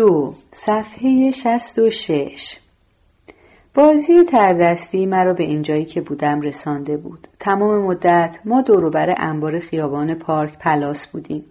دو صفحه شست و شش. بازی تردستی مرا به اینجایی که بودم رسانده بود. تمام مدت ما دوروبر انبار خیابان پارک پلاس بودیم.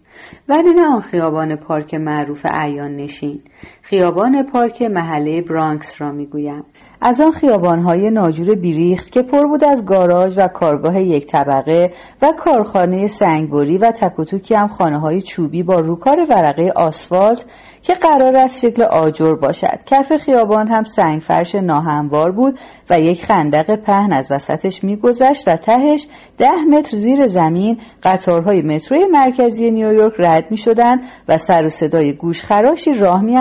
ولی نه آن خیابان پارک معروف عیان نشین. خیابان پارک محله برانکس را می‌گویم. از آن خیابانهای ناجور بیریخت که پر بود از گاراژ و کارگاه یک طبقه و کارخانه سنگبری و تکوتوکی هم خانه های چوبی با روکار ورقه آسفالت که قرار است شکل آجر باشد. کف خیابان هم سنگ فرش ناهموار بود و یک خندق پهن از وسطش میگذشت و تهش ده متر زیر زمین قطارهای متروی مرکزی نیویورک رد می شدند و سر و صدای گوشخراشی راه می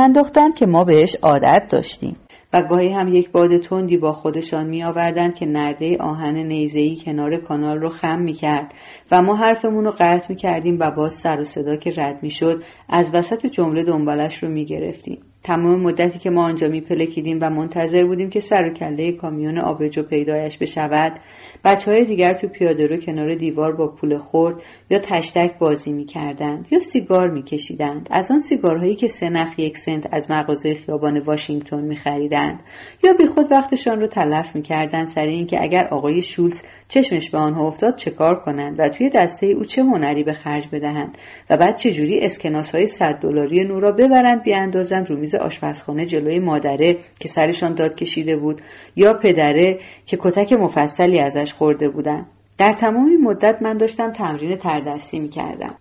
که ما بهش عادت داشتیم و گاهی هم یک باد تندی با خودشان می آوردند که نرده آهن نیزهی کنار کانال رو خم می کرد و ما حرفمون رو قطع می کردیم و باز سر و صدا که رد می شد از وسط جمله دنبالش رو می گرفتیم. تمام مدتی که ما آنجا می پلکیدیم و منتظر بودیم که سر و کله کامیون آبجو پیدایش بشود بچه های دیگر تو پیاده رو کنار دیوار با پول خورد یا تشتک بازی می کردند یا سیگار می کشیدند. از آن سیگارهایی که سه نخ یک سنت از مغازه خیابان واشنگتن می خریدند یا بی خود وقتشان رو تلف می کردند سر اینکه اگر آقای شولز چشمش به آنها افتاد کار کنند و توی دسته او چه هنری به خرج بدهند و بعد چجوری اسکناس های صد دلاری نو را ببرند بیاندازند رو میز آشپزخانه جلوی مادره که سرشان داد کشیده بود یا پدره که کتک مفصلی ازش خورده بودند در تمام مدت من داشتم تمرین تردستی می کردم.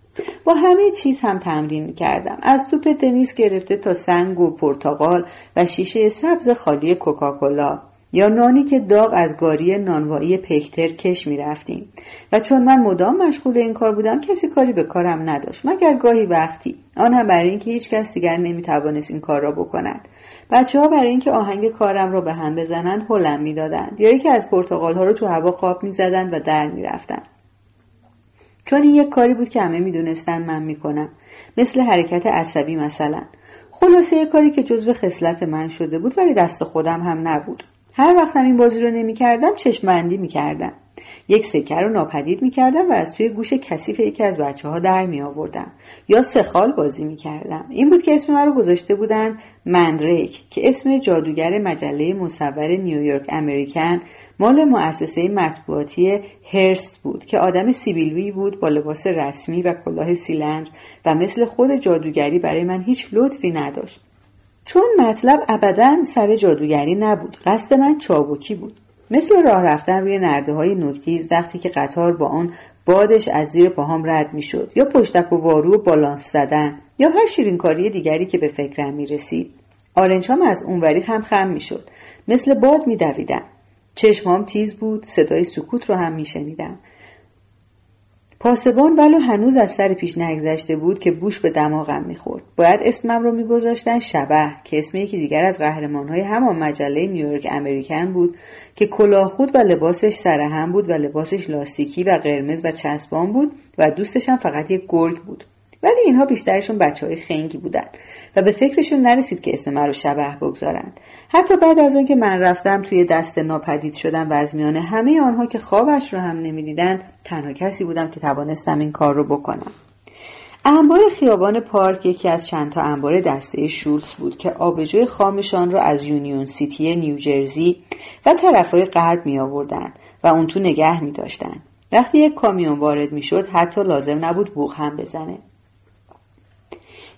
با همه چیز هم تمرین می کردم. از توپ تنیس گرفته تا سنگ و پرتقال و شیشه سبز خالی کوکاکولا یا نانی که داغ از گاری نانوایی پکتر کش می رفتیم و چون من مدام مشغول این کار بودم کسی کاری به کارم نداشت. مگر گاهی وقتی. آن هم برای اینکه هیچ کس دیگر نمی توانست این کار را بکند. بچه ها برای اینکه آهنگ کارم را به هم بزنند هلم می‌دادند. یا یکی از پرتغال ها رو تو هوا قاب می‌زدند و در می‌رفتند. چون این یک کاری بود که همه می‌دونستند من می‌کنم. مثل حرکت عصبی مثلا. خلاصه یک کاری که جزو خصلت من شده بود ولی دست خودم هم نبود. هر وقت هم این بازی رو نمی‌کردم چشمندی می‌کردم. یک سکه رو ناپدید می‌کردم و از توی گوش کثیف یکی از بچه ها در می آوردم یا سخال بازی می‌کردم. این بود که اسم من رو گذاشته بودن مندریک که اسم جادوگر مجله مصور نیویورک امریکن مال مؤسسه مطبوعاتی هرست بود که آدم سیبیلوی بود با لباس رسمی و کلاه سیلندر و مثل خود جادوگری برای من هیچ لطفی نداشت. چون مطلب ابدا سر جادوگری نبود. قصد من چابکی بود. مثل راه رفتن روی نرده های نوکتیز وقتی که قطار با آن بادش از زیر پاهام رد می شد یا پشتک و وارو و بالانس زدن یا هر شیرینکاری دیگری که به فکرم می رسید آرنجام از اونوری هم خم می شد مثل باد می دویدم چشمام تیز بود صدای سکوت رو هم می شنیدم پاسبان ولو هنوز از سر پیش نگذشته بود که بوش به دماغم می‌خورد. باید اسمم رو میگذاشتن شبه که اسم یکی دیگر از قهرمانهای همان مجله نیویورک امریکن بود که کلاه خود و لباسش سرهم بود و لباسش لاستیکی و قرمز و چسبان بود و دوستش هم فقط یک گرگ بود. ولی اینها بیشترشون بچه های خنگی بودن و به فکرشون نرسید که اسم من رو شبه بگذارند حتی بعد از اون که من رفتم توی دست ناپدید شدم و از میان همه آنها که خوابش رو هم نمی‌دیدند تنها کسی بودم که توانستم این کار رو بکنم انبار خیابان پارک یکی از چندتا انبار دسته شولز بود که آبجوی خامشان را از یونیون سیتی نیوجرسی و طرفهای غرب می آوردن و اون تو نگه می داشتن. وقتی یک کامیون وارد می شد حتی لازم نبود بوغ هم بزنه.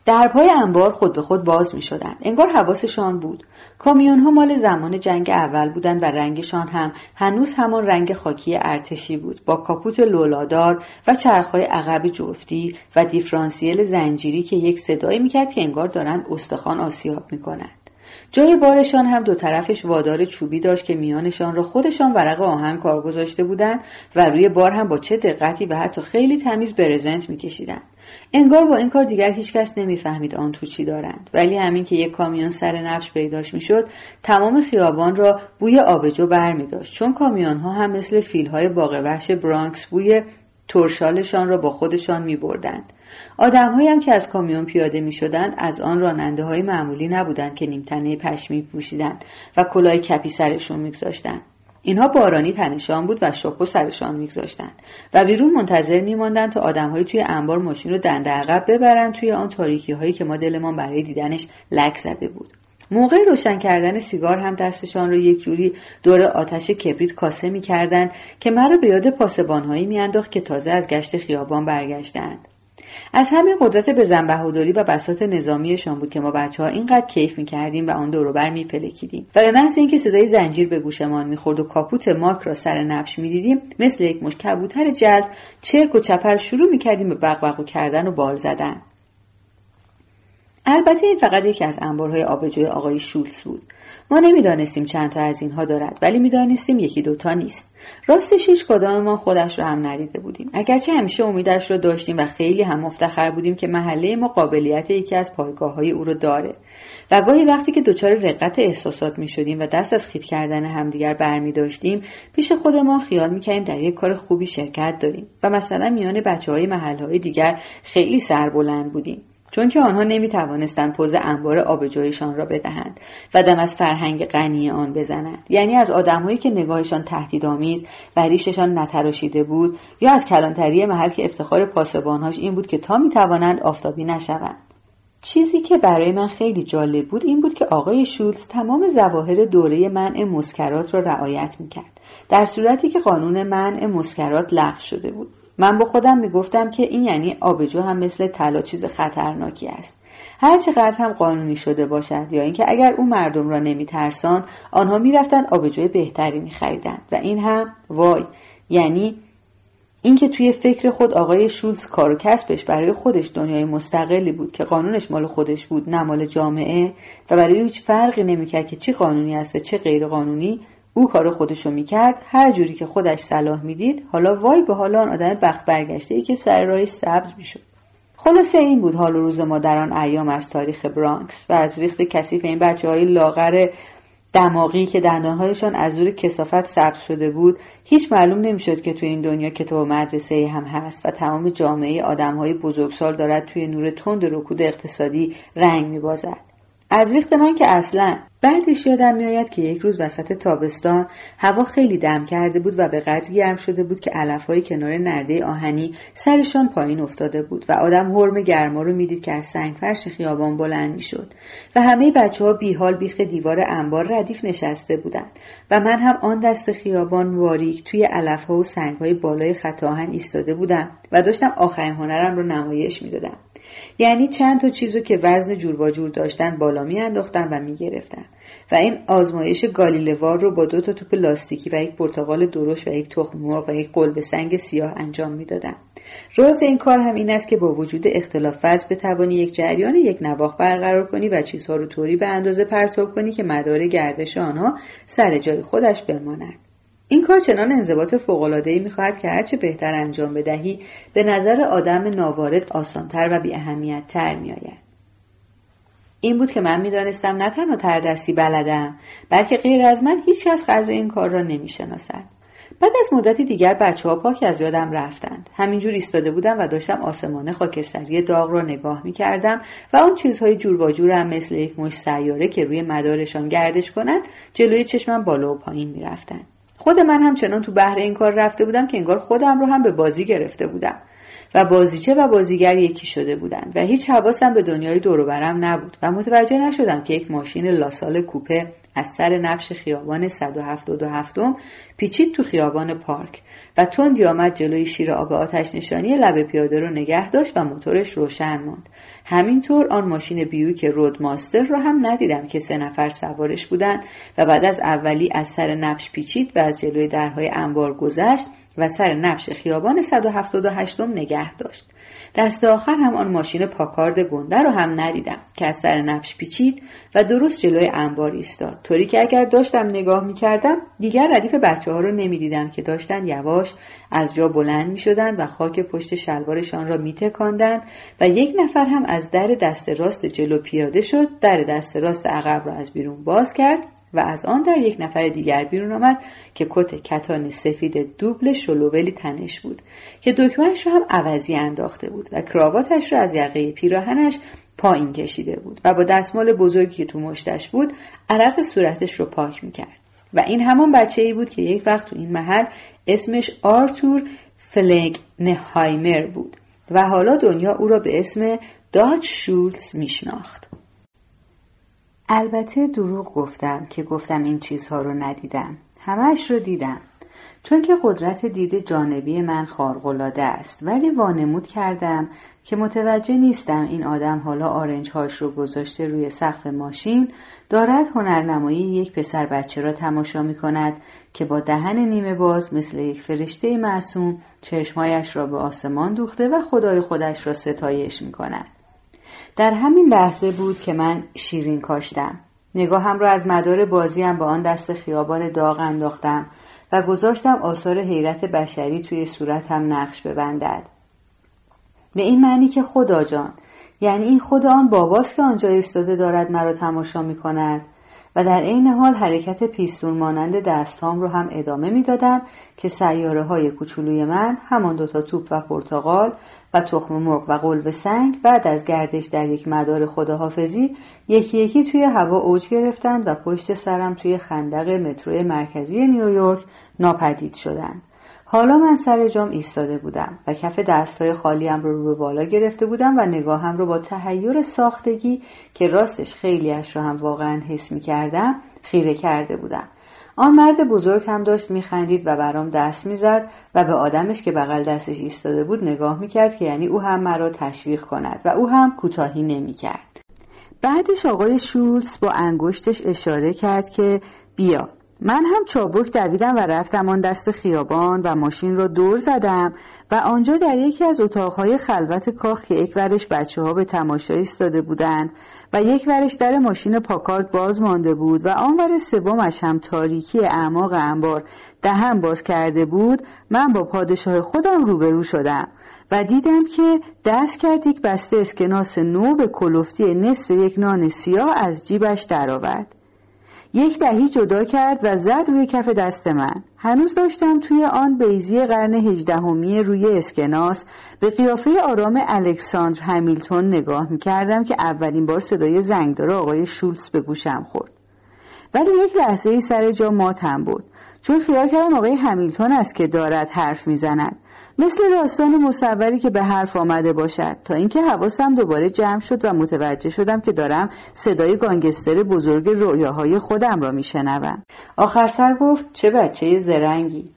دربهای انبار خود به خود باز می شدن. انگار حواسشان بود. کامیون ها مال زمان جنگ اول بودن و رنگشان هم هنوز همان رنگ خاکی ارتشی بود با کاپوت لولادار و چرخهای عقب جفتی و دیفرانسیل زنجیری که یک صدایی می‌کرد که انگار دارند استخوان آسیاب می‌کنند جای بارشان هم دو طرفش وادار چوبی داشت که میانشان را خودشان ورق آهن کار گذاشته بودند و روی بار هم با چه دقتی و حتی خیلی تمیز برزنت میکشیدند انگار با این کار دیگر هیچکس نمی‌فهمید آن تو چی دارند. ولی همین که یک کامیون سر نفش پیداش می‌شد تمام خیابان را بوی آبجو بر می داشت چون کامیون ها هم مثل فیل های باغ وحش برانکس بوی ترشالشان را با خودشان می بردند. آدم هم که از کامیون پیاده می شدند از آن راننده های معمولی نبودند که نیمتنه پشمی پوشیدند و کلاه کپی سرشون میگذاشتند. اینها بارانی تنشان بود و شپ و سرشان میگذاشتند و بیرون منتظر میماندند تا آدمهایی توی انبار ماشین رو دنده عقب ببرند توی آن تاریکی هایی که ما دلمان برای دیدنش لک زده بود. موقع روشن کردن سیگار هم دستشان را یک جوری دور آتش کبریت کاسه می‌کردند که مرا به یاد پاسبانهایی میانداخت که تازه از گشت خیابان برگشتند. از همین قدرت به بهادری و بساط نظامیشان بود که ما بچه ها اینقدر کیف می‌کردیم و آن دوروبر میپلکیدیم. و به محض اینکه صدای زنجیر به گوشمان می‌خورد و کاپوت ماک را سر نبش می‌دیدیم مثل یک مش کبوتر جلد چرک و چپل شروع می‌کردیم به بقبقو کردن و بال زدن. البته این فقط یکی از انبارهای آبجوی آقای شولز بود. ما نمی‌دانستیم چند تا از اینها دارد ولی می‌دانستیم یکی دوتا نیست. راستش هیچ کدام ما خودش رو هم ندیده بودیم. اگرچه همیشه امیدش رو داشتیم و خیلی هم مفتخر بودیم که محله ما قابلیت یکی از پایگاه های او رو داره. و گاهی وقتی که دچار رقت احساسات می شدیم و دست از خیت کردن همدیگر برمی داشتیم پیش خودمان خیال می کردیم در یک کار خوبی شرکت داریم. و مثلا میان بچه های محل های دیگر خیلی سربلند بودیم. چون که آنها نمی توانستند پوز انبار آبجویشان را بدهند و دم از فرهنگ غنی آن بزنند. یعنی از آدمهایی که نگاهشان تهدیدآمیز و ریششان نتراشیده بود یا از کلانتری محل که افتخار پاسبانهاش این بود که تا می توانند آفتابی نشوند. چیزی که برای من خیلی جالب بود این بود که آقای شولز تمام ظواهر دوره منع مسکرات را رعایت می‌کرد در صورتی که قانون منع مسکرات لغو شده بود. من با خودم می‌گفتم که این یعنی آبجو هم مثل طلا چیز خطرناکی است. هر چقدر هم قانونی شده باشد یا اینکه اگر او مردم را نمیترسان آنها می‌رفتند آبجوی بهتری میخریدند. و این هم وای. یعنی اینکه توی فکر خود آقای شولز کار کسبش برای خودش دنیای مستقلی بود که قانونش مال خودش بود نه مال جامعه و برای هیچ فرقی نمی‌کرد که چه قانونی است و چه غیر قانونی او کار خودشو می‌کرد. هر جوری که خودش صلاح می‌دید حالا وای به حال آن آدم بخت برگشته ای که سر راهش سبز می‌شد. خلاصه این بود حال و روز ما در آن ایام از تاریخ برانکس و از ریخت کثیف این بچه های لاغر دماغی که دندانهایشان از زور کسافت سبز شده بود. هیچ معلوم نمی‌شد که توی این دنیا کتاب مدرسه هم هست و تمام جامعه آدمهای بزرگسال دارد توی نور تند رکود اقتصادی رنگ میبازد. از ریخت من که اصلا. بعدش یادم میآید که یک روز وسط تابستان هوا خیلی دم کرده بود و به قدری گرم شده بود که علفهای کنار نرده آهنی سرشان پایین افتاده بود و آدم حرم گرما رو می‌دید که از سنگ فرش خیابان بلند می‌شد. و همه بچه ها بیحال بیخ دیوار انبار ردیف نشسته بودند. و من هم آن دست خیابان واریک توی علفها و سنگهای بالای خط آهن ایستاده بودم و داشتم آخرین هنرم رو نمایش می‌دادم. یعنی چند تا چیزو که وزن جور و جور داشتن بالا میانداختن و می‌گرفتن. و این آزمایش گالیلوار رو با دو تا توپ لاستیکی و یک پرتقال درشت و یک تخم مرغ و یک قلب سنگ سیاه انجام می‌دادن. راز این کار هم این است که با وجود اختلاف وزن بتوانی یک جریان یک نواخ برقرار کنی و چیزها رو طوری به اندازه پرتاب کنی که مدار گردش آنها سر جای خودش بماند. این کار چنان انضباط فوقالعادهای می‌خواهد که هرچه بهتر انجام بدهی به نظر آدم ناوارد آسانتر و بی اهمیت میآید. این بود که من می‌دانستم نه تنها تردستی بلدم بلکه غیر از من هیچ کس قدر این کار را نمی‌شناسد. بعد از مدتی دیگر بچه ها پاک از یادم رفتند. همینجور ایستاده بودم و داشتم آسمان خاکستری داغ را نگاه می کردم و آن چیزهای جور و جور هم مثل یک مش سیاره که روی مدارشان گردش کنند جلوی چشمم بالا و پایین می رفتند. خود من هم چنان تو بهر این کار رفته بودم که انگار خودم رو هم به بازی گرفته بودم. و بازیچه و بازیگر یکی شده بودند و هیچ حواسم به دنیای دوروبرم نبود و متوجه نشدم که یک ماشین لاسال کوپه از سر نبش خیابان 177 پیچید تو خیابان پارک و تندی آمد جلوی شیر آب آتش نشانی لب پیاده رو نگه داشت و موتورش روشن ماند. همینطور آن ماشین بیوک رود ماستر رو هم ندیدم که سه نفر سوارش بودند و بعد از اولی از سر نبش پیچید و از جلوی درهای انبار گذشت و سر نبش خیابان 178 نگه داشت. دست آخر هم آن ماشین پاکارد گنده رو هم ندیدم که از سر نبش پیچید و درست جلوی انبار ایستاد. طوری که اگر داشتم نگاه می‌کردم دیگر ردیف بچه ها رو نمی‌دیدم که داشتن یواش از جا بلند می و خاک پشت شلوارشان را می و یک نفر هم از در دست راست جلو پیاده شد در دست راست عقب را از بیرون باز کرد و از آن در یک نفر دیگر بیرون آمد که کت کتان سفید دوبل شلوولی تنش بود که دکمهش را هم عوضی انداخته بود و کراواتش را از یقه پیراهنش پایین کشیده بود و با دستمال بزرگی که تو مشتش بود عرق صورتش رو پاک می‌کرد و این همان بچه ای بود که یک وقت تو این محل اسمش آرتور فلنگ نهایمر بود و حالا دنیا او را به اسم داچ شولز میشناخت. البته دروغ گفتم که گفتم این چیزها رو ندیدم. همش رو دیدم. چون که قدرت دید جانبی من خارقلاده است ولی وانمود کردم که متوجه نیستم این آدم حالا آرنج هاش رو گذاشته روی سقف ماشین دارد هنرنمایی یک پسر بچه را تماشا می کند که با دهن نیمه باز مثل یک فرشته معصوم چشمهایش را به آسمان دوخته و خدای خودش را ستایش می کند. در همین لحظه بود که من شیرین کاشتم. نگاهم را از مدار بازیم با آن دست خیابان داغ انداختم و گذاشتم آثار حیرت بشری توی صورتم نقش ببندد. به این معنی که خدا جان یعنی این خود آن باباست که آنجا ایستاده دارد مرا تماشا می کند و در عین حال حرکت پیستون مانند دستهام رو هم ادامه می‌دادم که سیاره های کوچولوی من همان دوتا توپ و پرتغال و تخم مرغ و قلب سنگ بعد از گردش در یک مدار خداحافظی یکی یکی توی هوا اوج گرفتند و پشت سرم توی خندق مترو مرکزی نیویورک ناپدید شدند. حالا من سر جام ایستاده بودم و کف دستهای خالیم رو رو به بالا گرفته بودم و نگاهم رو با تهیور ساختگی که راستش خیلیش رو هم واقعا حس می کردم خیره کرده بودم. آن مرد بزرگ هم داشت میخندید و برام دست می‌زد و به آدمش که بغل دستش ایستاده بود نگاه می‌کرد که یعنی او هم مرا تشویق کند و او هم کوتاهی نمی‌کرد بعدش آقای شولز با انگشتش اشاره کرد که بیا من هم چابک دویدم و رفتم آن دست خیابان و ماشین را دور زدم و آنجا در یکی از اتاقهای خلوت کاخ که یک ورش بچه ها به تماشا ایستاده بودند و یک ورش در ماشین پاکارد باز مانده بود و آن ور سومش هم تاریکی اعماق انبار دهن باز کرده بود من با پادشاه خودم روبرو شدم و دیدم که دست کرد یک بسته اسکناس نو به کلفتی نصف یک نان سیاه از جیبش درآورد. یک دهی جدا کرد و زد روی کف دست من. هنوز داشتم توی آن بیزی قرن هجدهمی روی اسکناس به قیافه آرام الکساندر همیلتون نگاه می کردم که اولین بار صدای زنگدار آقای شولتز به گوشم خورد. ولی یک لحظه ای سر جا ماتم بود. چون خیال کردم آقای همیلتون است که دارد حرف می‌زند. مثل داستان مصوری که به حرف آمده باشد. تا اینکه حواسم دوباره جمع شد و متوجه شدم که دارم صدای گانگستر بزرگ رویاهای خودم را میشنوم. آخر سر گفت چه بچه زرنگی.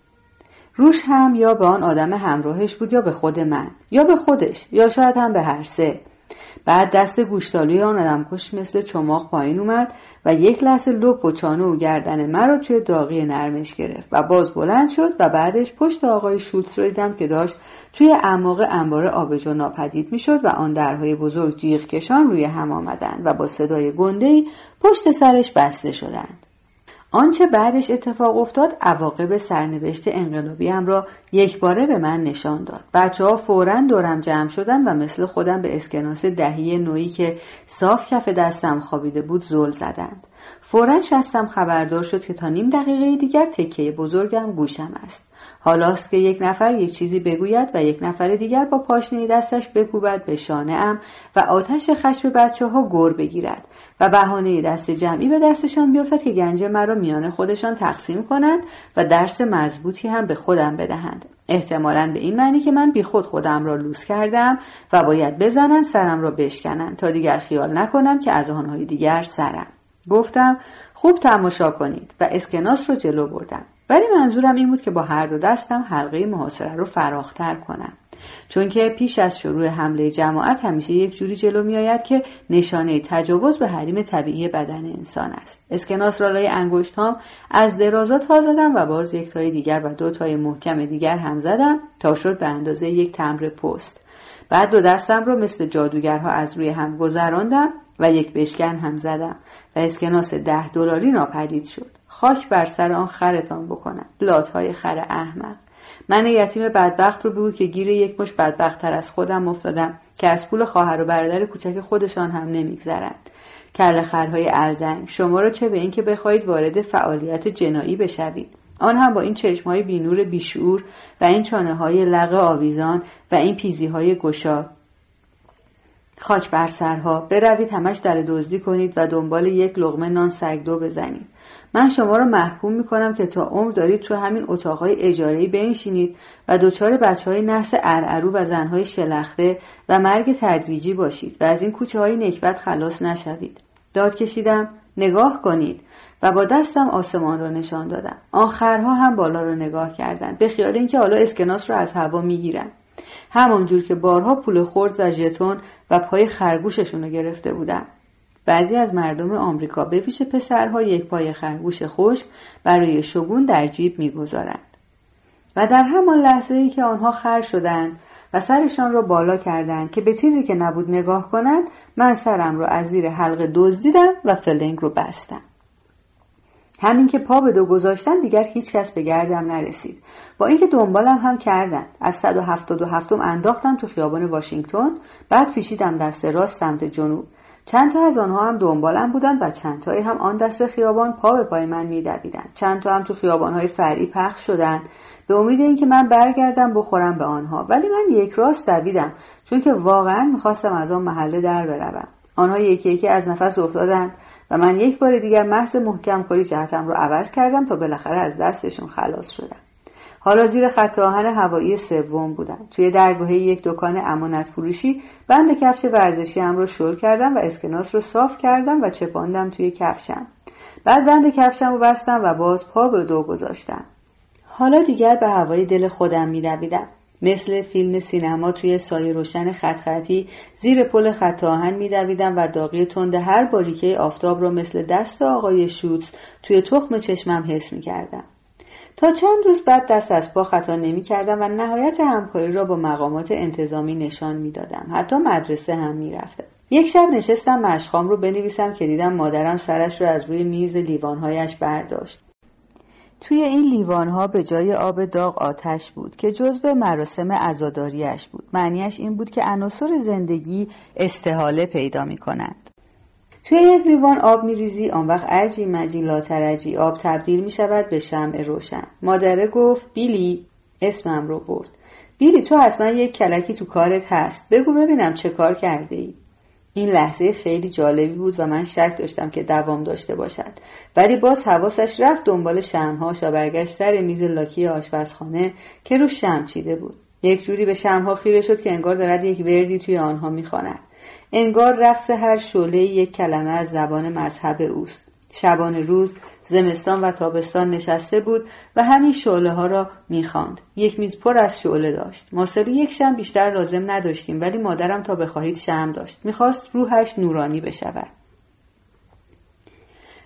روش هم یا به آن آدم همراهش بود یا به خود من. یا به خودش یا شاید هم به هر سه. بعد دست گوشتالوی آن آدم کش مثل چماق پایین اومد و یک لحظه لپ و چانه و گردن مرا توی داغی نرمش گرفت و باز بلند شد و بعدش پشت آقای شولتز رو دیدم که داشت توی اعماق انبار آبجو ناپدید می‌شد و آن درهای بزرگ جیغ کشان روی هم آمدند و با صدای گندهی پشت سرش بسته شدند. آنچه بعدش اتفاق افتاد عواقب سرنوشت انقلابیم را یک باره به من نشان داد. بچه ها فورا دورم جمع شدن و مثل خودم به اسکناس دهی نوعی که صاف کف دستم خوابیده بود زل زدند. فورا شستم خبردار شد که تا نیم دقیقه دیگر تکه بزرگم گوشم است. حالاست که یک نفر یک چیزی بگوید و یک نفر دیگر با پاشنه دستش بکوبد به شانه ام و آتش خشم بچه ها گر بگیرد و بهانه دست جمعی به دستشان بیفتد که گنج مرا میان خودشان تقسیم کنند و درس مضبوطی هم به خودم بدهند. احتمالا به این معنی که من بیخود خودم را لوس کردم و باید بزنند سرم را بشکنند تا دیگر خیال نکنم که از آنهای دیگر سرم. گفتم خوب تماشا کنید و اسکناس رو جلو بردم. ولی منظورم این بود که با هر دو دستم حلقه محاصره رو فراختر کنم. چون که پیش از شروع حمله جماعت همیشه یک جوری جلو میآید که نشانه تجاوز به حریم طبیعی بدن انسان است. اسکناس را لای انگشتام از درازا تا زدم و باز یک تای دیگر و دو تای محکم دیگر هم زدم تا شد به اندازه یک تمر پست. بعد دو دستم را مثل جادوگرها از روی هم گذراندم و یک بشکن هم زدم و اسکناس ده دلاری ناپدید شد. خاک بر سر آن خرتان بکنم. لاتهای خر احمق من یتیم بدبخت رو بگو که گیر یک مش بدبختتر از خودم افتادم که از پول خواهر و برادر کوچک خودشان هم نمیگذرند کل خرهای الدنگ شما را چه به اینکه بخواهید وارد فعالیت جنایی بشوید. آن هم با این چشم های بینور بیشعور و این چانه های لغ آویزان و این پیزی های گشا. خاک بر سرها بروید همش در دزدی کنید و دنبال یک لغمه نان سگدو بزنید. من شما رو محکوم می‌کنم که تا عمر دارید تو همین اتاقهای اجارهی بنشینید و دچار بچه های نحس ارعرو و زنهای شلخته و مرگ تدریجی باشید و از این کوچه های نکبت خلاص نشوید. داد کشیدم نگاه کنید و با دستم آسمان را نشان دادم. آخرها هم بالا را نگاه کردند به خیال اینکه حالا اسکناس را از هوا می‌گیرن. همانجور که بارها پول خورد و ژتون و پای خرگوششون رو گرفته بودم. بعضی از مردم آمریکا به ویژه پسرها یک پای خرگوش خشک برای شگون در جیب می‌گذارند. و در همان لحظه ای که آنها خر شدند و سرشان را بالا کردند که به چیزی که نبود نگاه کنند من سرم را از زیر حلقه دزدیدم و فلنگ رو بستم. همین که پا به دو گذاشتم دیگر هیچ کس به گردم نرسید. با اینکه دنبالم هم کردند. از 177 انداختم تو خیابان واشنگتن بعد پیشیدم دست راست سمت جنوب. چند تا از آنها هم دنبالم بودند و چند تایی هم آن دست خیابان پا به پای من میدویدند. چند تا هم تو خیابانهای فرعی پخش شدند. به امید اینکه من برگردم بخورم به آنها. ولی من یک راست دویدم چون که واقعا می‌خواستم از آن محله در بروم. آنها یکی یکی از نفس افتادند و من یک بار دیگر محض محکم کاری جهتم رو عوض کردم تا بالاخره از دستشون خلاص شدم. حالا زیر خط آهن هوایی سوم بودم توی درگاه یک دکان امانت فروشی بند کفش ورزشی هم رو شل کردم و اسکناس رو صاف کردم و چپاندم توی کفشم. بعد بند کفشم رو بستم و باز پا به دو گذاشتم. حالا دیگر به هوای دل خودم میدویدم. مثل فیلم سینما توی سایه روشن خط خطی زیر پل خط آهن میدویدم و داغی تند هر باریکه آفتاب را مثل دست آقای شوتس توی تخم چشمم حس می‌کردم. تا چند روز بعد دست از پا خطا نمی کردم و نهایت همکاری را با مقامات انتظامی نشان می دادم. حتی مدرسه هم می رفتم. یک شب نشستم مشخام رو بنویسم که دیدم مادرم سرش رو از روی میز لیوانهایش برداشت. توی این لیوانها به جای آب داغ آتش بود که جزو مراسم عزاداریش بود. معنیش این بود که عناصر زندگی استحاله پیدا می کنند. توی یک لیوان آب میریزی آن وقت ارجی مجی لاترجی آب تبدیل می شود به شمع روشن. مادره گفت بیلی اسمم رو برد. بیلی تو حتما یک کلکی تو کارت هست. بگو ببینم چه کار کرده ای این لحظه خیلی جالبی بود و من شک داشتم که دوام داشته باشد. ولی باز حواسش رفت دنبال شمهاش و برگشت سر میز لاکی آشپزخانه که رو شم چیده بود. یک جوری به شمها خیره شد که انگار دارد یک وردی توی آنها می‌خواند. انگار رقص هر شعله یک کلمه از زبان مذهب اوست. شبان روز زمستان و تابستان نشسته بود و همین شعله ها را می‌خواند. یک میز پر از شعله داشت. ماسلی یک شم بیشتر لازم نداشتیم ولی مادرم تا بخواهید شم داشت. می‌خواست روحش نورانی بشود.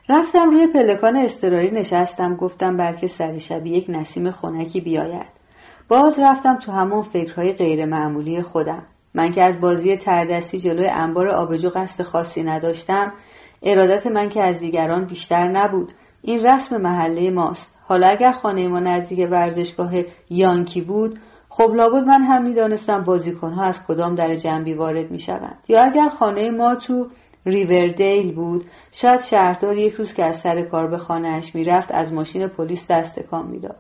رفتم روی پلکان استراری نشستم. گفتم بلکه سری شبی یک نسیم خنکی بیاید. باز رفتم تو همون فکرهای غیر معمولی خودم. من که از بازی تردستی جلوی انبار آبجو قصد خاصی نداشتم ارادت من که از دیگران بیشتر نبود. این رسم محله ماست. حالا اگر خانه ما نزدیک ورزشگاه یانکی بود خب لابد من هم می‌دانستم بازیکنها از کدام در جنبی وارد می شوند. یا اگر خانه ما تو ریوردیل بود شاید شهردار یک روز که از سر کار به خانهاش می‌رفت از ماشین پلیس دست تکان می‌داد.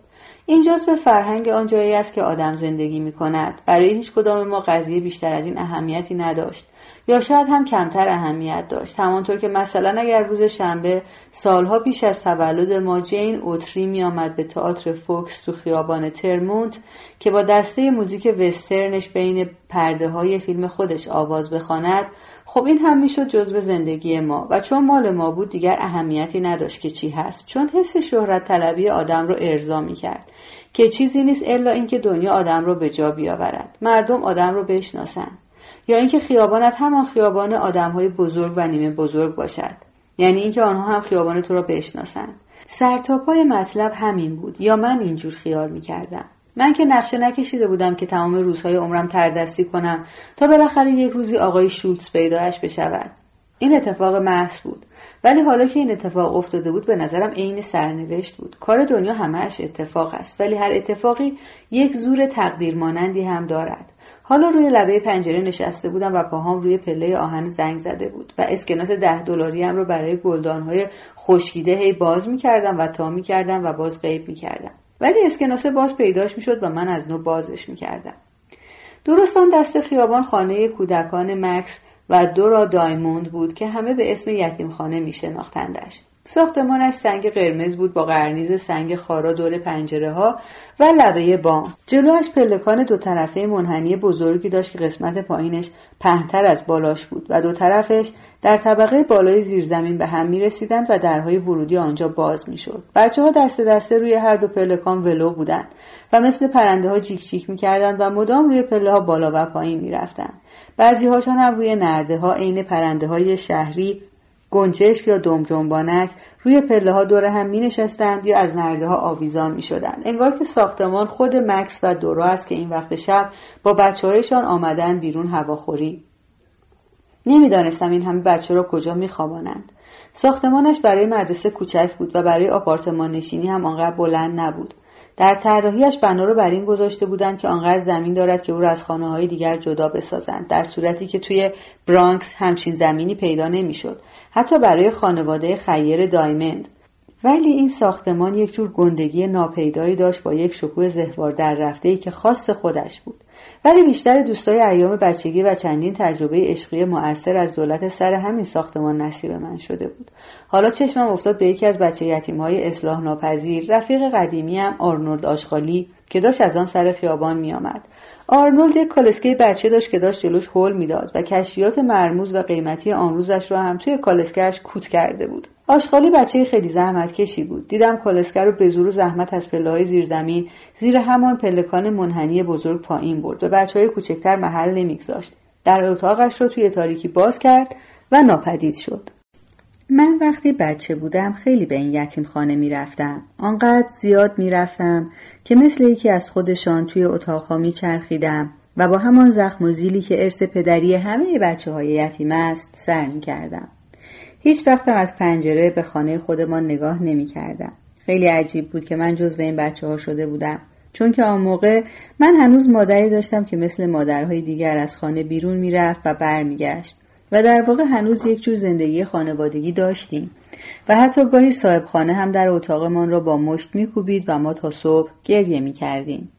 اینجاست به فرهنگ آن جایی است که آدم زندگی می کند. برای هیچ کدام ما قضیه بیشتر از این اهمیتی نداشت. یا شاید هم کمتر اهمیت داشت همانطور که مثلا اگر روز شنبه سالها پیش از تولد ما جین اوتری می آمد به تئاتر فوکس تو خیابان ترمونت که با دسته موزیک وسترنش بین پرده های فیلم خودش آواز بخواند خب این هم می‌شد جزو زندگی ما و چون مال ما بود دیگر اهمیتی نداشت که چی هست. چون حس شهرت طلبی آدم رو ارضا می کرد که چیزی نیست الا اینکه دنیا آدم رو به جا بیاورد. مردم آدم رو بشناسند. یا اینکه خیابانت همان خیابان آدمهای بزرگ و نیمه بزرگ باشد. یعنی اینکه آنها هم خیابان تو را بشناسند. سرتاپای مطلب همین بود. یا من اینجور خیال می‌کردم. من که نقشه نکشیده بودم که تمام روزهای عمرم تردستی کنم تا بالاخره یک روزی آقای شولتز پیدایش بشود. این اتفاق محض بود. ولی حالا که این اتفاق افتاده بود به نظرم عین سرنوشت بود. کار دنیا همهش اتفاق است ولی هر اتفاقی یک زور تقدیر مانندی هم دارد. حالا روی لبه پنجره نشسته بودم و پاهام روی پله آهن زنگ زده بود و اسکناس ده دلاری هم رو برای گلدانهای خشکیده هی باز می‌کردم و تا می‌کردم و باز غیب می‌کردم. ولی اسکناس باز پیداش می‌شد و من از نو بازش می‌کردم درست آن دست خیابان خانه کودکان مکس و دورا دایموند بود که همه به اسم یتیمخانه می شناختندش. ساختمانش سنگ قرمز بود با قرنیز سنگ خارا دور پنجره ها و لبه بام جلوش پلکان دو طرفه منحنی بزرگی داشت که قسمت پایینش پهنتر از بالاش بود و دو طرفش در طبقه بالای زیرزمین به هم می رسیدند و درهای ورودی آنجا باز می شد. بچه ها دست دسته روی هر دو پلکان ولو بودند و مثل پرنده ها جیک جیک می کردند و مدام روی پله ها بالا و پایین می رفتند. بعضی هاشان هم روی نرده ها عین پرنده های شهری گنجشک یا دمجنبانک روی پله ها دور هم می نشستند یا از نرده ها آویزان می شدند. انگار که ساختمان خود مکس و دورا است که این وقت شب با بچه هایشان آمدن بیرون هواخوری. نمی‌دانستم این همه بچه را کجا می خوابانند. ساختمانش برای مدرسه کوچک بود و برای آپارتمان نشینی هم آنقدر بلند نبود. در طراحیش بنا رو بر این گذاشته بودند که آنقدر زمین دارد که او را از خانه های دیگر جدا بسازند در صورتی که توی برانکس همچین زمینی پیدا نمی‌شد حتی برای خانواده خیر دایمند. ولی این ساختمان یک جور گندگی ناپیدایی داشت با یک شکوه زهوار در رفته ای که خاص خودش بود. ولی بیشتر دوستای ایام بچگی و چندین تجربه عشقی مؤثر از دولت سر همین ساختمان نصیب من شده بود. حالا چشمم افتاد به یکی از بچه یتیم های اصلاح ناپذیر رفیق قدیمی هم آرنولد آشغالی که داشت از آن سر خیابان میآمد. آرنولد یک کالسکه بچه داشت که داشت جلوش حل می‌داد و کشفیات مرموز و قیمتی آن روزش را هم توی کالسکهش کوت کرده بود. آشغالی بچه خیلی زحمت کشی بود. دیدم کالسکه رو به زور و زحمت از پله های زیر زمین زیر همان پلکان منحنی بزرگ پایین برد و بچه های کوچکتر محل نمیگذاشت. در اتاقش رو توی تاریکی باز کرد و ناپدید شد. من وقتی بچه بودم خیلی به این یتیم خانه می رفتم. آنقدر زیاد می رفتم که مثل یکی از خودشان توی اتاقها می چرخیدم و با همان زخم و زیلی که ارث پدری همه بچه های یتیم است سر می کردم. هیچ وقتم از پنجره به خانه خودمان نگاه نمی کردم. خیلی عجیب بود که من جز به این بچه ها شده بودم. چون که آن موقع من هنوز مادری داشتم که مثل مادرهای دیگر از خانه بیرون می‌رفت و برمیگشت و در واقع هنوز یک جور زندگی خانوادگی داشتیم. و حتی گاهی صاحب خانه هم در اتاقمان را با مشت میکوبید و ما تا صبح گریه می‌کردیم.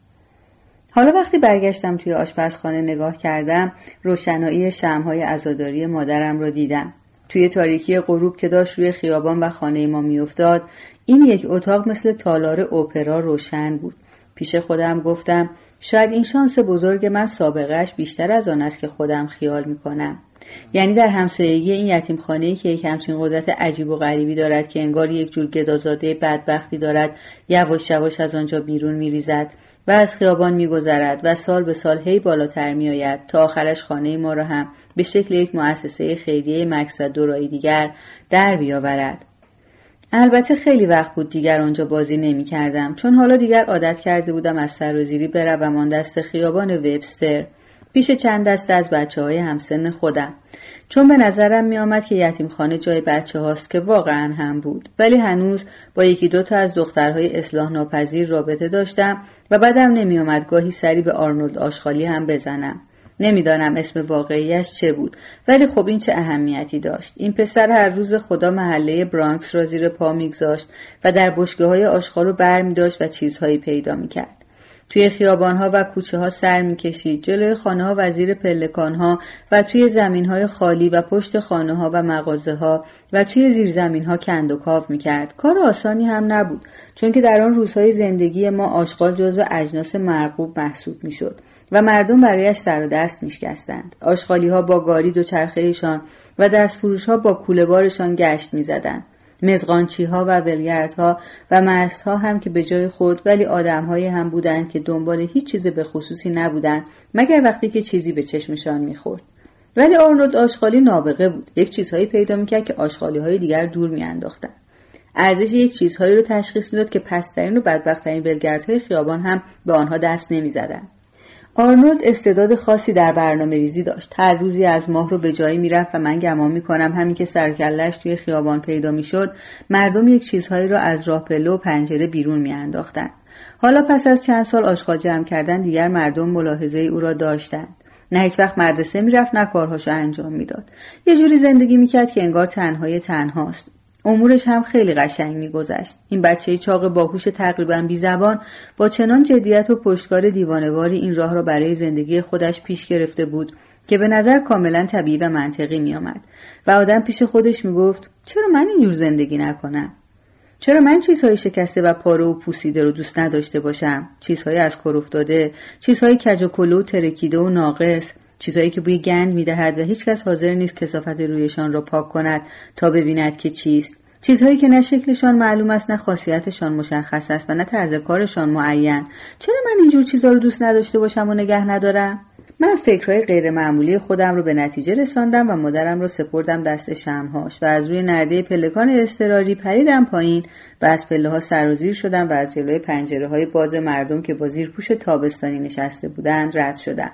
حالا وقتی برگشتم توی آشپزخانه نگاه کردم روشنایی شمهای عزاداری مادرم را دیدم. توی تاریکی غروب که داشت روی خیابان و خانه ما میافتاد این یک اتاق مثل تالار اوپرا روشن بود. پیش خودم گفتم شاید این شانس بزرگ من سابقهش بیشتر از آن است که خودم خیال می‌کنم. یعنی در همسایگی این یتیم خانه که یک همچین قدرت عجیب و غریبی دارد که انگار یک جور گدازاده بدبختی دارد یواش یواش از آنجا بیرون میریزد و از خیابان میگذرد و سال به سال هی بالاتر میآید تا آخرش خانه ما را هم به شکل یک مؤسسه خیریه مکس و دورایی دیگر در بیاورد. البته خیلی وقت بود دیگر آنجا بازی نمی کردم چون حالا دیگر عادت کرده بودم از سر و زیری بروم آن دست خیابان وبستر پیش چند دست از بچه های همسن خودم. چون به نظرم می آمد که یتیم خانه جای بچه هاست که واقعا هم بود. ولی هنوز با یکی دوتا از دخترهای اصلاح ناپذیر رابطه داشتم و بعدم نمی آمد گاهی سری به آرنولد آشخالی هم بزنم. نمی‌دانم اسم واقعیش چه بود ولی خب این چه اهمیتی داشت. این پسر هر روز خدا محله برانکس را زیر پا میگذاشت و در بشگه های آشغال رو بر می داشت و چیزهایی پیدا می‌کرد. توی خیابانها و کوچه ها سر می‌کشید. جلوی خانه ها و زیر پلکان ها و توی زمین های خالی و پشت خانه ها و مغازه ها و توی زیر زمین ها کند و کاو می‌کرد. کار آسانی هم نبود چون که در آن روزهای زندگی ما آشغال جزو اجناس مرغوب محسوب می‌شد و مردم برایش سر و دست میشکستند. آشغالی ها با گاری دو چرخهشان و دستفروش ها با کوله بارشان گشت می‌زدند. مزغانچی ها و ولگردها و مست ها هم که به جای خود ولی آدم هم بودند که دنبال هیچ چیز به خصوصی نبودند مگر وقتی که چیزی به چشمشان می‌خورد. ولی آرنولد آشغالی نابغه بود. یک چیزهایی پیدا می‌کرد که آشغالی های دیگر دور میانداختند. ارزش یک چیزهایی رو تشخیص می‌داد که پسترین و بدبختترین ولگردهای خیابان هم به آنها دست نمی‌زدند. آرنولد استعداد خاصی در برنامه ریزی داشت. هر روزی از ماه رو به جایی می‌رفت و من گمان می‌کنم همین که سرکلش توی خیابان پیدا می‌شد مردم یک چیزهایی را از راه پله و پنجره بیرون میانداختند. حالا پس از چند سال آشغال جمع کردن دیگر مردم ملاحظه او را داشتند. نه هیچ وقت مدرسه می‌رفت نه کارهاشو انجام می‌داد. یه جوری زندگی می‌کرد که انگار تنهای تنهاست. امورش هم خیلی قشنگ میگذشت. این بچه چاق باهوش تقریبا بی زبان با چنان جدیت و پشتکار دیوانواری این راه را برای زندگی خودش پیش گرفته بود که به نظر کاملا طبیعی و منطقی میآمد. و آدم پیش خودش می‌گفت چرا من اینجور زندگی نکنم؟ چرا من چیزهای شکسته و پاره و پوسیده رو دوست نداشته باشم؟ چیزهایی از کار افتاده چیزهای کج و کلو و ترکیده و ناقص. چیزهایی که بوی گند می‌دهد و هیچکس حاضر نیست کسافت رویشان را پاک کند تا ببیند که چیست. چیزهایی که نه شکلشان معلوم است نه خاصیتشان مشخص است و نه طرز کارشان معین. چرا من اینجور چیزها رو دوست نداشته باشم و نگه ندارم؟ من فکرهای غیرمعمولی خودم رو به نتیجه رساندم و مادرم رو سپردم دست شمهاش و از روی نرده پلکان اضطراری پریدم پایین و از پله ها سرازیر شدم و از جلوی پنجره های باز مردم که با پوش تابستانی نشسته بودند رد شدم.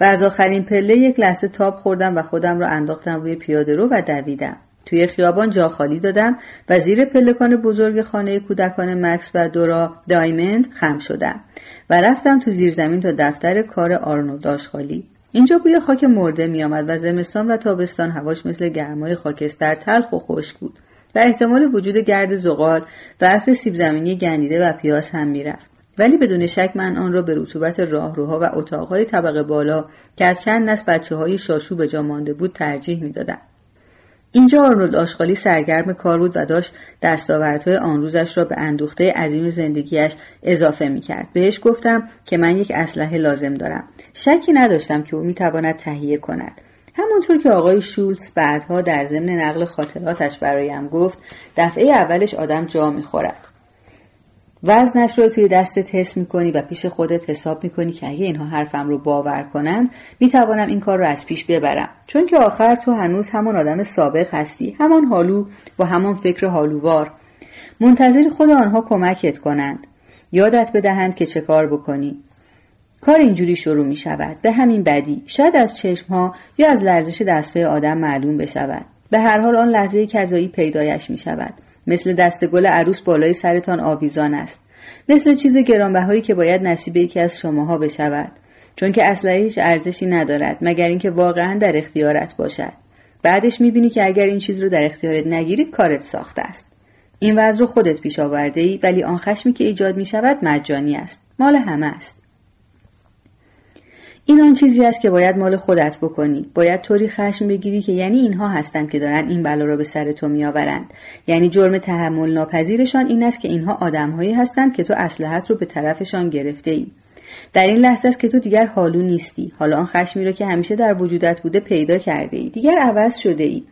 و از آخرین پله یک لحظه تاب خوردم و خودم را انداختم روی پیاده رو و دویدم. توی خیابان جا خالی دادم و زیر پلکان بزرگ خانه کودکان مکس و دورا دایمند خم شدم و رفتم تو زیرزمین تا دفتر کار آرنولد آشغالی. اینجا بوی خاک مرده میآمد و زمستان و تابستان هواش مثل گرمای خاکستر تلخ و خشک بود. و احتمال وجود گرد زغال و عطر سیب زمینی گندیده و پیاز هم می‌رفت. ولی بدون شک من آن را به رطوبت راهروها و اتاقهای طبقه بالا که از چند نسل بچه های شاشو به جا مانده بود ترجیح می‌دادم. اینجا آرنولد آشغالی سرگرم کار بود و داشت دستاوردهای آن روزش را به اندوخته عظیم زندگیش اضافه می‌کرد. بهش گفتم که من یک اسلحه لازم دارم. شکی نداشتم که او می‌تواند تهیه کند. همانطور که آقای شولز بعدها در ضمن نقل خاطراتش برایم گفت دفعه اولش آدم جا می‌خورد. وزنش رو توی دستت حس می‌کنی و پیش خودت حساب می‌کنی که اگه اینها حرفم رو باور کنند می‌توانم این کار رو از پیش ببرم. چون که آخر تو هنوز همان آدم سابق هستی همان حالو و همان فکر حالووار منتظر خود آنها کمکت کنند. یادت بدهند که چه کار بکنی. کار اینجوری شروع می شود به همین بدی. شاید از چشم ها یا از لرزش دستای آدم معلوم بشود. به هر حال آن لحظه کذایی پیدایش می شود مثل دست گل عروس بالای سرتان آویزان است. مثل چیز گرانبهایی که باید نصیب یکی از شماها بشود. چون که اصلا هیچ ارزشی ندارد مگر اینکه واقعا در اختیارت باشد. بعدش می‌بینی که اگر این چیز رو در اختیارت نگیری کارت ساخته است. این وضع رو خودت پیش آورده ای ولی آن خشمی که ایجاد می شود مجانی است. مال همه است. این آن چیزی است که باید مال خودت بکنی. باید طوری خشم بگیری که یعنی اینها هستند که دارن این بلا را به سر تو میآورند یعنی جرم تحمل ناپذیرشان این است که اینها آدمهایی هستند که تو اسلحت رو به طرفشان گرفته ای در این لحظه است که تو دیگر حالو نیستی. حالا آن خشمی را که همیشه در وجودت بوده پیدا کرده ای دیگر عوض شده ای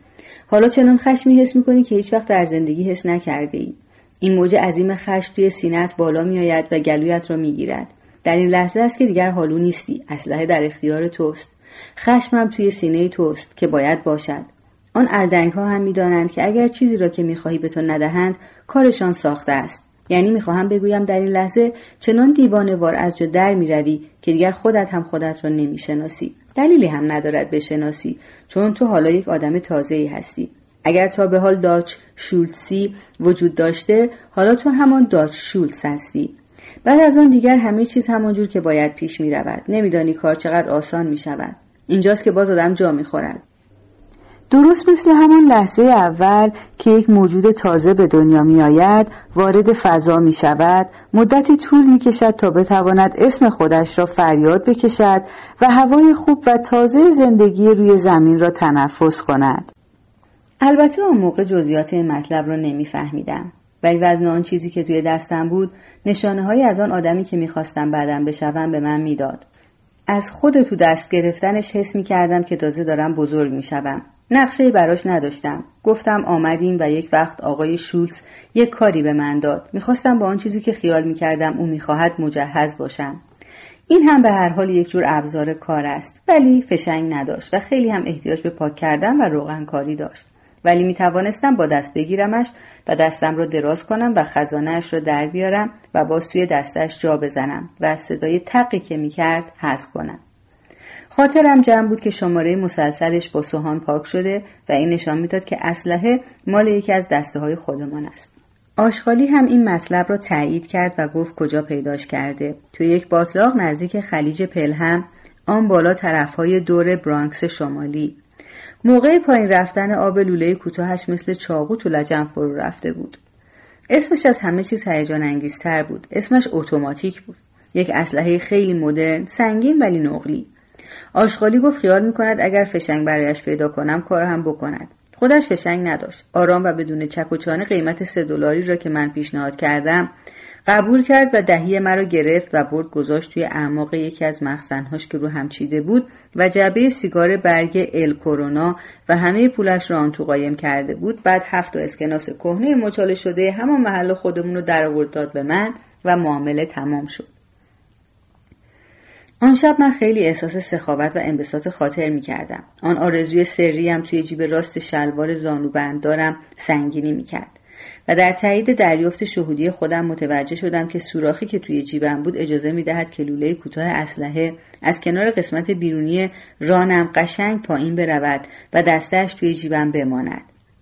حالا چنان خشمی حس می‌کنی که هیچ وقت در زندگی حس نکرده ای این موج عظیم خشم توی سینت بالا میآید و گلویت را می‌گیرد. در این لحظه است که دیگر حالو نیستی. اسلحه در اختیار توست. خشمم توی سینه توست که باید باشد. آن الدنگ ها هم می‌دانند که اگر چیزی را که می‌خواهی به تو ندهند کارشان ساخته است. یعنی می‌خواهم بگویم در این لحظه چنان دیوانه وار از جا در می‌روی که دیگر خودت هم خودت را نمی‌شناسی. دلیلی هم ندارد بشناسی چون تو حالا یک آدم تازه ای هستی. اگر تا به حال داچ شولتسی وجود داشته حالا تو همان داچ شولتس هستی. بعد از آن دیگر همه چیز همانجور که باید پیش می رود نمیدانی کار چقدر آسان می شود اینجاست که باز آدم جا می خورد درست مثل همان لحظه اول که یک موجود تازه به دنیا می آید وارد فضا می شود مدتی طول می کشد تا بتواند اسم خودش را فریاد بکشد و هوای خوب و تازه زندگی روی زمین را تنفس کند. البته اون موقع جزئیات این مطلب را نمیفهمیدم. ولی وزن آن چیزی که توی دستم بود نشانه هایی از آن آدمی که می‌خواستم بعدم بشوم به من می‌داد از خود تو دست گرفتنش حس می کردم که تازه دارم بزرگ می شوم. نقشه براش نداشتم. گفتم آمدیم و یک وقت آقای شولز یک کاری به من داد. می‌خواستم با آن چیزی که خیال می کردم او می‌خواهد مجهز باشم. این هم به هر حال یک جور ابزار کار است ولی فشنگ نداشت و خیلی هم احتیاج به پاک کردن و روغن کاری داشت. ولی می توانستم با دست بگیرمش و دستم را دراز کنم و خزانهاش را در بیارم و باز توی دستش جا بزنم و صدای تقی که می کرد حذف کنم. خاطرم جمع بود که شماره مسلسلش با سوهان پاک شده و این نشان می‌داد که اسلحه مال یکی از دسته های خودمان است. آشغالی هم این مطلب را تایید کرد و گفت کجا پیداش کرده. توی یک باطلاق نزدیک خلیج پلهم آن بالا طرفهای دور برانکس شمالی موقع پایین رفتن آب لوله کوتاهش مثل چاقو تو لجن فرو رفته بود. اسمش از همه چیز هیجان انگیزتر بود. اسمش اتوماتیک بود. یک اسلحه خیلی مدرن سنگین ولی نقلی آشغالی گفت خیال می‌کند اگر فشنگ برایش پیدا کنم کار هم بکند. خودش فشنگ نداشت. آرام و بدون چک و چانه قیمت سه دلاری را که من پیشنهاد کردم قبول کرد و دهی مرا گرفت و برد گذاشت توی اعماق یکی از مخزنهاش که رو هم چیده بود و جعبه سیگار برگ ال کرونا و همه پولش را آن تو قایم کرده بود بعد هفت و اسکناس کهنه مچاله شده همان محل خودمون رو در آورد داد به من و معامله تمام شد آن شب من خیلی احساس سخاوت و انبساط خاطر می کردم. آن آرزوی سریم توی جیب راست شلوار زانوبند دارم سنگینی می کرد. و در تایید دریافت شهودی خودم متوجه شدم که سوراخی که توی جیبم بود اجازه می دهد که لوله کوتاه اسلحه از کنار قسمت بیرونی رانم قشنگ پایین برود و دستش توی جیبم بماند.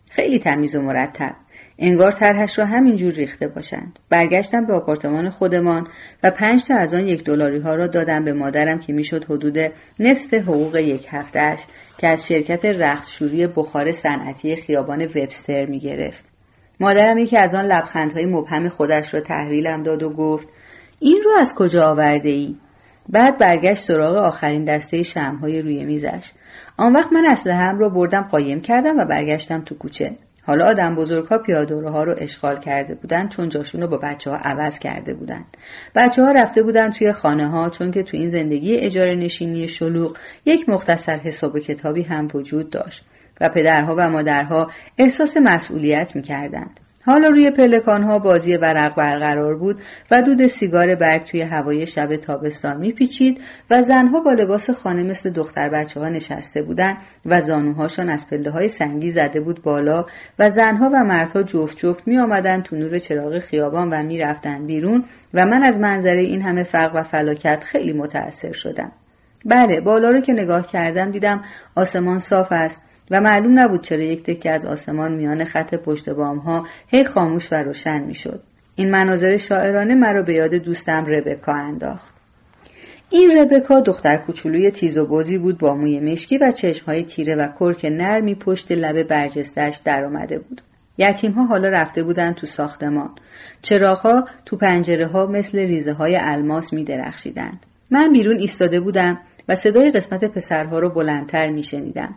خیلی تمیز و مرتب. انگار طرحش را همینجور ریخته باشند برگشتم به آپارتمان خودمان و پنج تا از آن یک دلاری ها را دادم به مادرم که می‌شد حدود نصف حقوق یک هفتهش که از شرکت رختشوری بخار صنعتی خیابان وبستر می گرفت. مادرم یکی از آن لبخندهای مبهم خودش را تحویلم داد و گفت این رو از کجا آورده ای؟ بعد برگشت سراغ آخرین دسته شمهای روی میزش. آن وقت من هم را بردم قایم کردم و برگشتم تو کوچه. حالا آدم بزرگ ها پیادوره ها رو اشغال کرده بودند چون جاشون رو با بچه ها عوض کرده بودند. بچه ها رفته بودن توی خانه ها چون که توی این زندگی اجاره نشینی شلوغ یک مختصر حساب کتابی هم وجود داشت و پدرها و مادرها احساس مسئولیت می‌کردند. حالا روی پلکانها بازی ورق برقرار بود و دود سیگار برگ توی هوای شب تابستان میپیچید و زنها با لباس خانه مثل دختر بچه ها نشسته بودند و زانوهاشان از پله های سنگی زده بود بالا و زنها و مردها جفت جفت می آمدن تو نور چراغ خیابان و می‌رفتند بیرون و من از منظره این همه فرق و فلاکت خیلی متأثر شدم. بله بالا رو که نگاه کردم دیدم آسمان صاف است و معلوم نبود چرا یک تکه از آسمان میان خط پشت بام ها هی خاموش و روشن می‌شد. این مناظر شاعرانه مرا به یاد دوستم ربکا انداخت. این ربکا دختر کوچولوی تیز و بازی بود با موی مشکی و چشمهای تیره و کرک نرمی پشت لب برجستش در آمده بود. یتیم ها حالا رفته بودند تو ساختمان. چراغها تو پنجره ها مثل ریزه های الماس می درخشیدند. من بیرون ایستاده بودم و صدای قسمت پسرها رو بلندتر می شنیدم.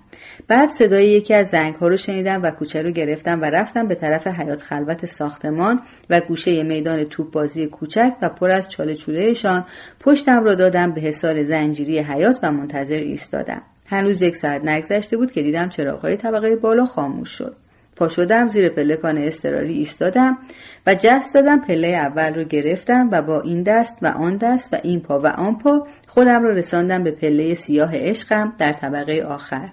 بعد صدای یکی از زنگ ها رو شنیدم و کوچه رو گرفتم و رفتم به طرف حیات خلوت ساختمان و گوشه میدان توپ بازی کوچک و پر از چاله چولهشان پشتم را دادم به حصار زنجیری حیات و منتظر ایستادم. هنوز یک ساعت نگذشته بود که دیدم چراغهای طبقه بالا خاموش شد. پا شدم زیر پلکان استراری ایستادم و جست دادم پله اول رو گرفتم و با این دست و آن دست و این پا و آن پا خودم رو رساندم به پله سیاه عشقم در طبقه آخر.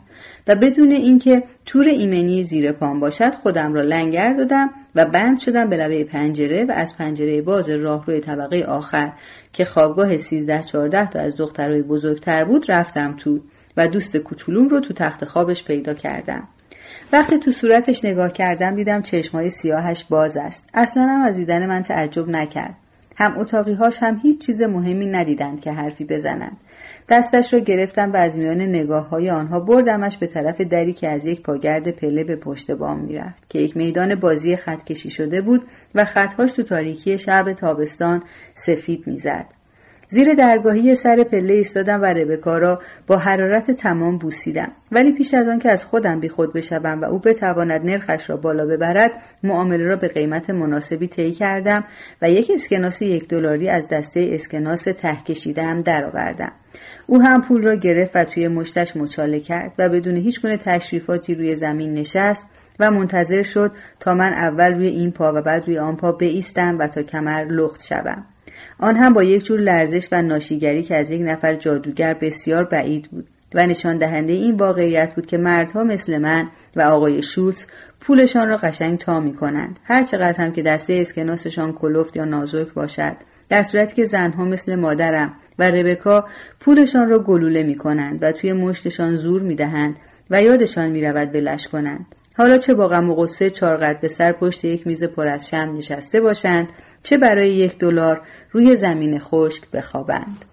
و بدون اینکه تور ایمنی زیر پام باشد خودم را لنگر دادم و بند شدم به لبه پنجره و از پنجره باز راهروی طبقه آخر که خوابگاه سیزده چارده تا از دخترای بزرگتر بود رفتم تو و دوست کوچولوم رو تو تخت خوابش پیدا کردم. وقتی تو صورتش نگاه کردم دیدم چشمای سیاهش باز است. اصلا هم از دیدن من تعجب نکرد. هم اتاقیهاش هم هیچ چیز مهمی ندیدند که حرفی بزنند. دستش را گرفتم و از میان نگاه های آنها بردمش به طرف دری که از یک پاگرد پله به پشت بام می‌رفت که یک میدان بازی خط کشی شده بود و خطهاش تو تاریکی شب تابستان سفید می‌زد. زیر درگاهی سر پله ایستادم و ربکا را با حرارت تمام بوسیدم. ولی پیش از آن که از خودم بی خود بشوم و او بتواند نرخش را بالا ببرد معامله را به قیمت مناسبی طی کردم و یک اسکناس یک دلاری از دسته اسکناس ته کشیدم درآوردم. او هم پول را گرفت و توی مشتش مچاله کرد و بدون هیچ گونه تشریفاتی روی زمین نشست و منتظر شد تا من اول روی این پا و بعد روی آن پا بایستم و تا کمر لخت شوم. آن هم با یک جور لرزش و ناشیگری که از یک نفر جادوگر بسیار بعید بود و نشان دهنده این واقعیت بود که مردها مثل من و آقای شولز پولشان را قشنگ تا می کنند. هر چقدر هم که دسته اسکناسشان کلفت یا نازک باشد در صورتی که زنها مثل مادرم و ربکا پولشان را گلوله می کنند و توی مشتشان زور می دهند و یادشان می رود بلش کنند. حالا چه با غم و غصه چارقد به سر پشت یک میز پر از شم نشسته باشند چه برای یک دلار روی زمین خشک بخوابند.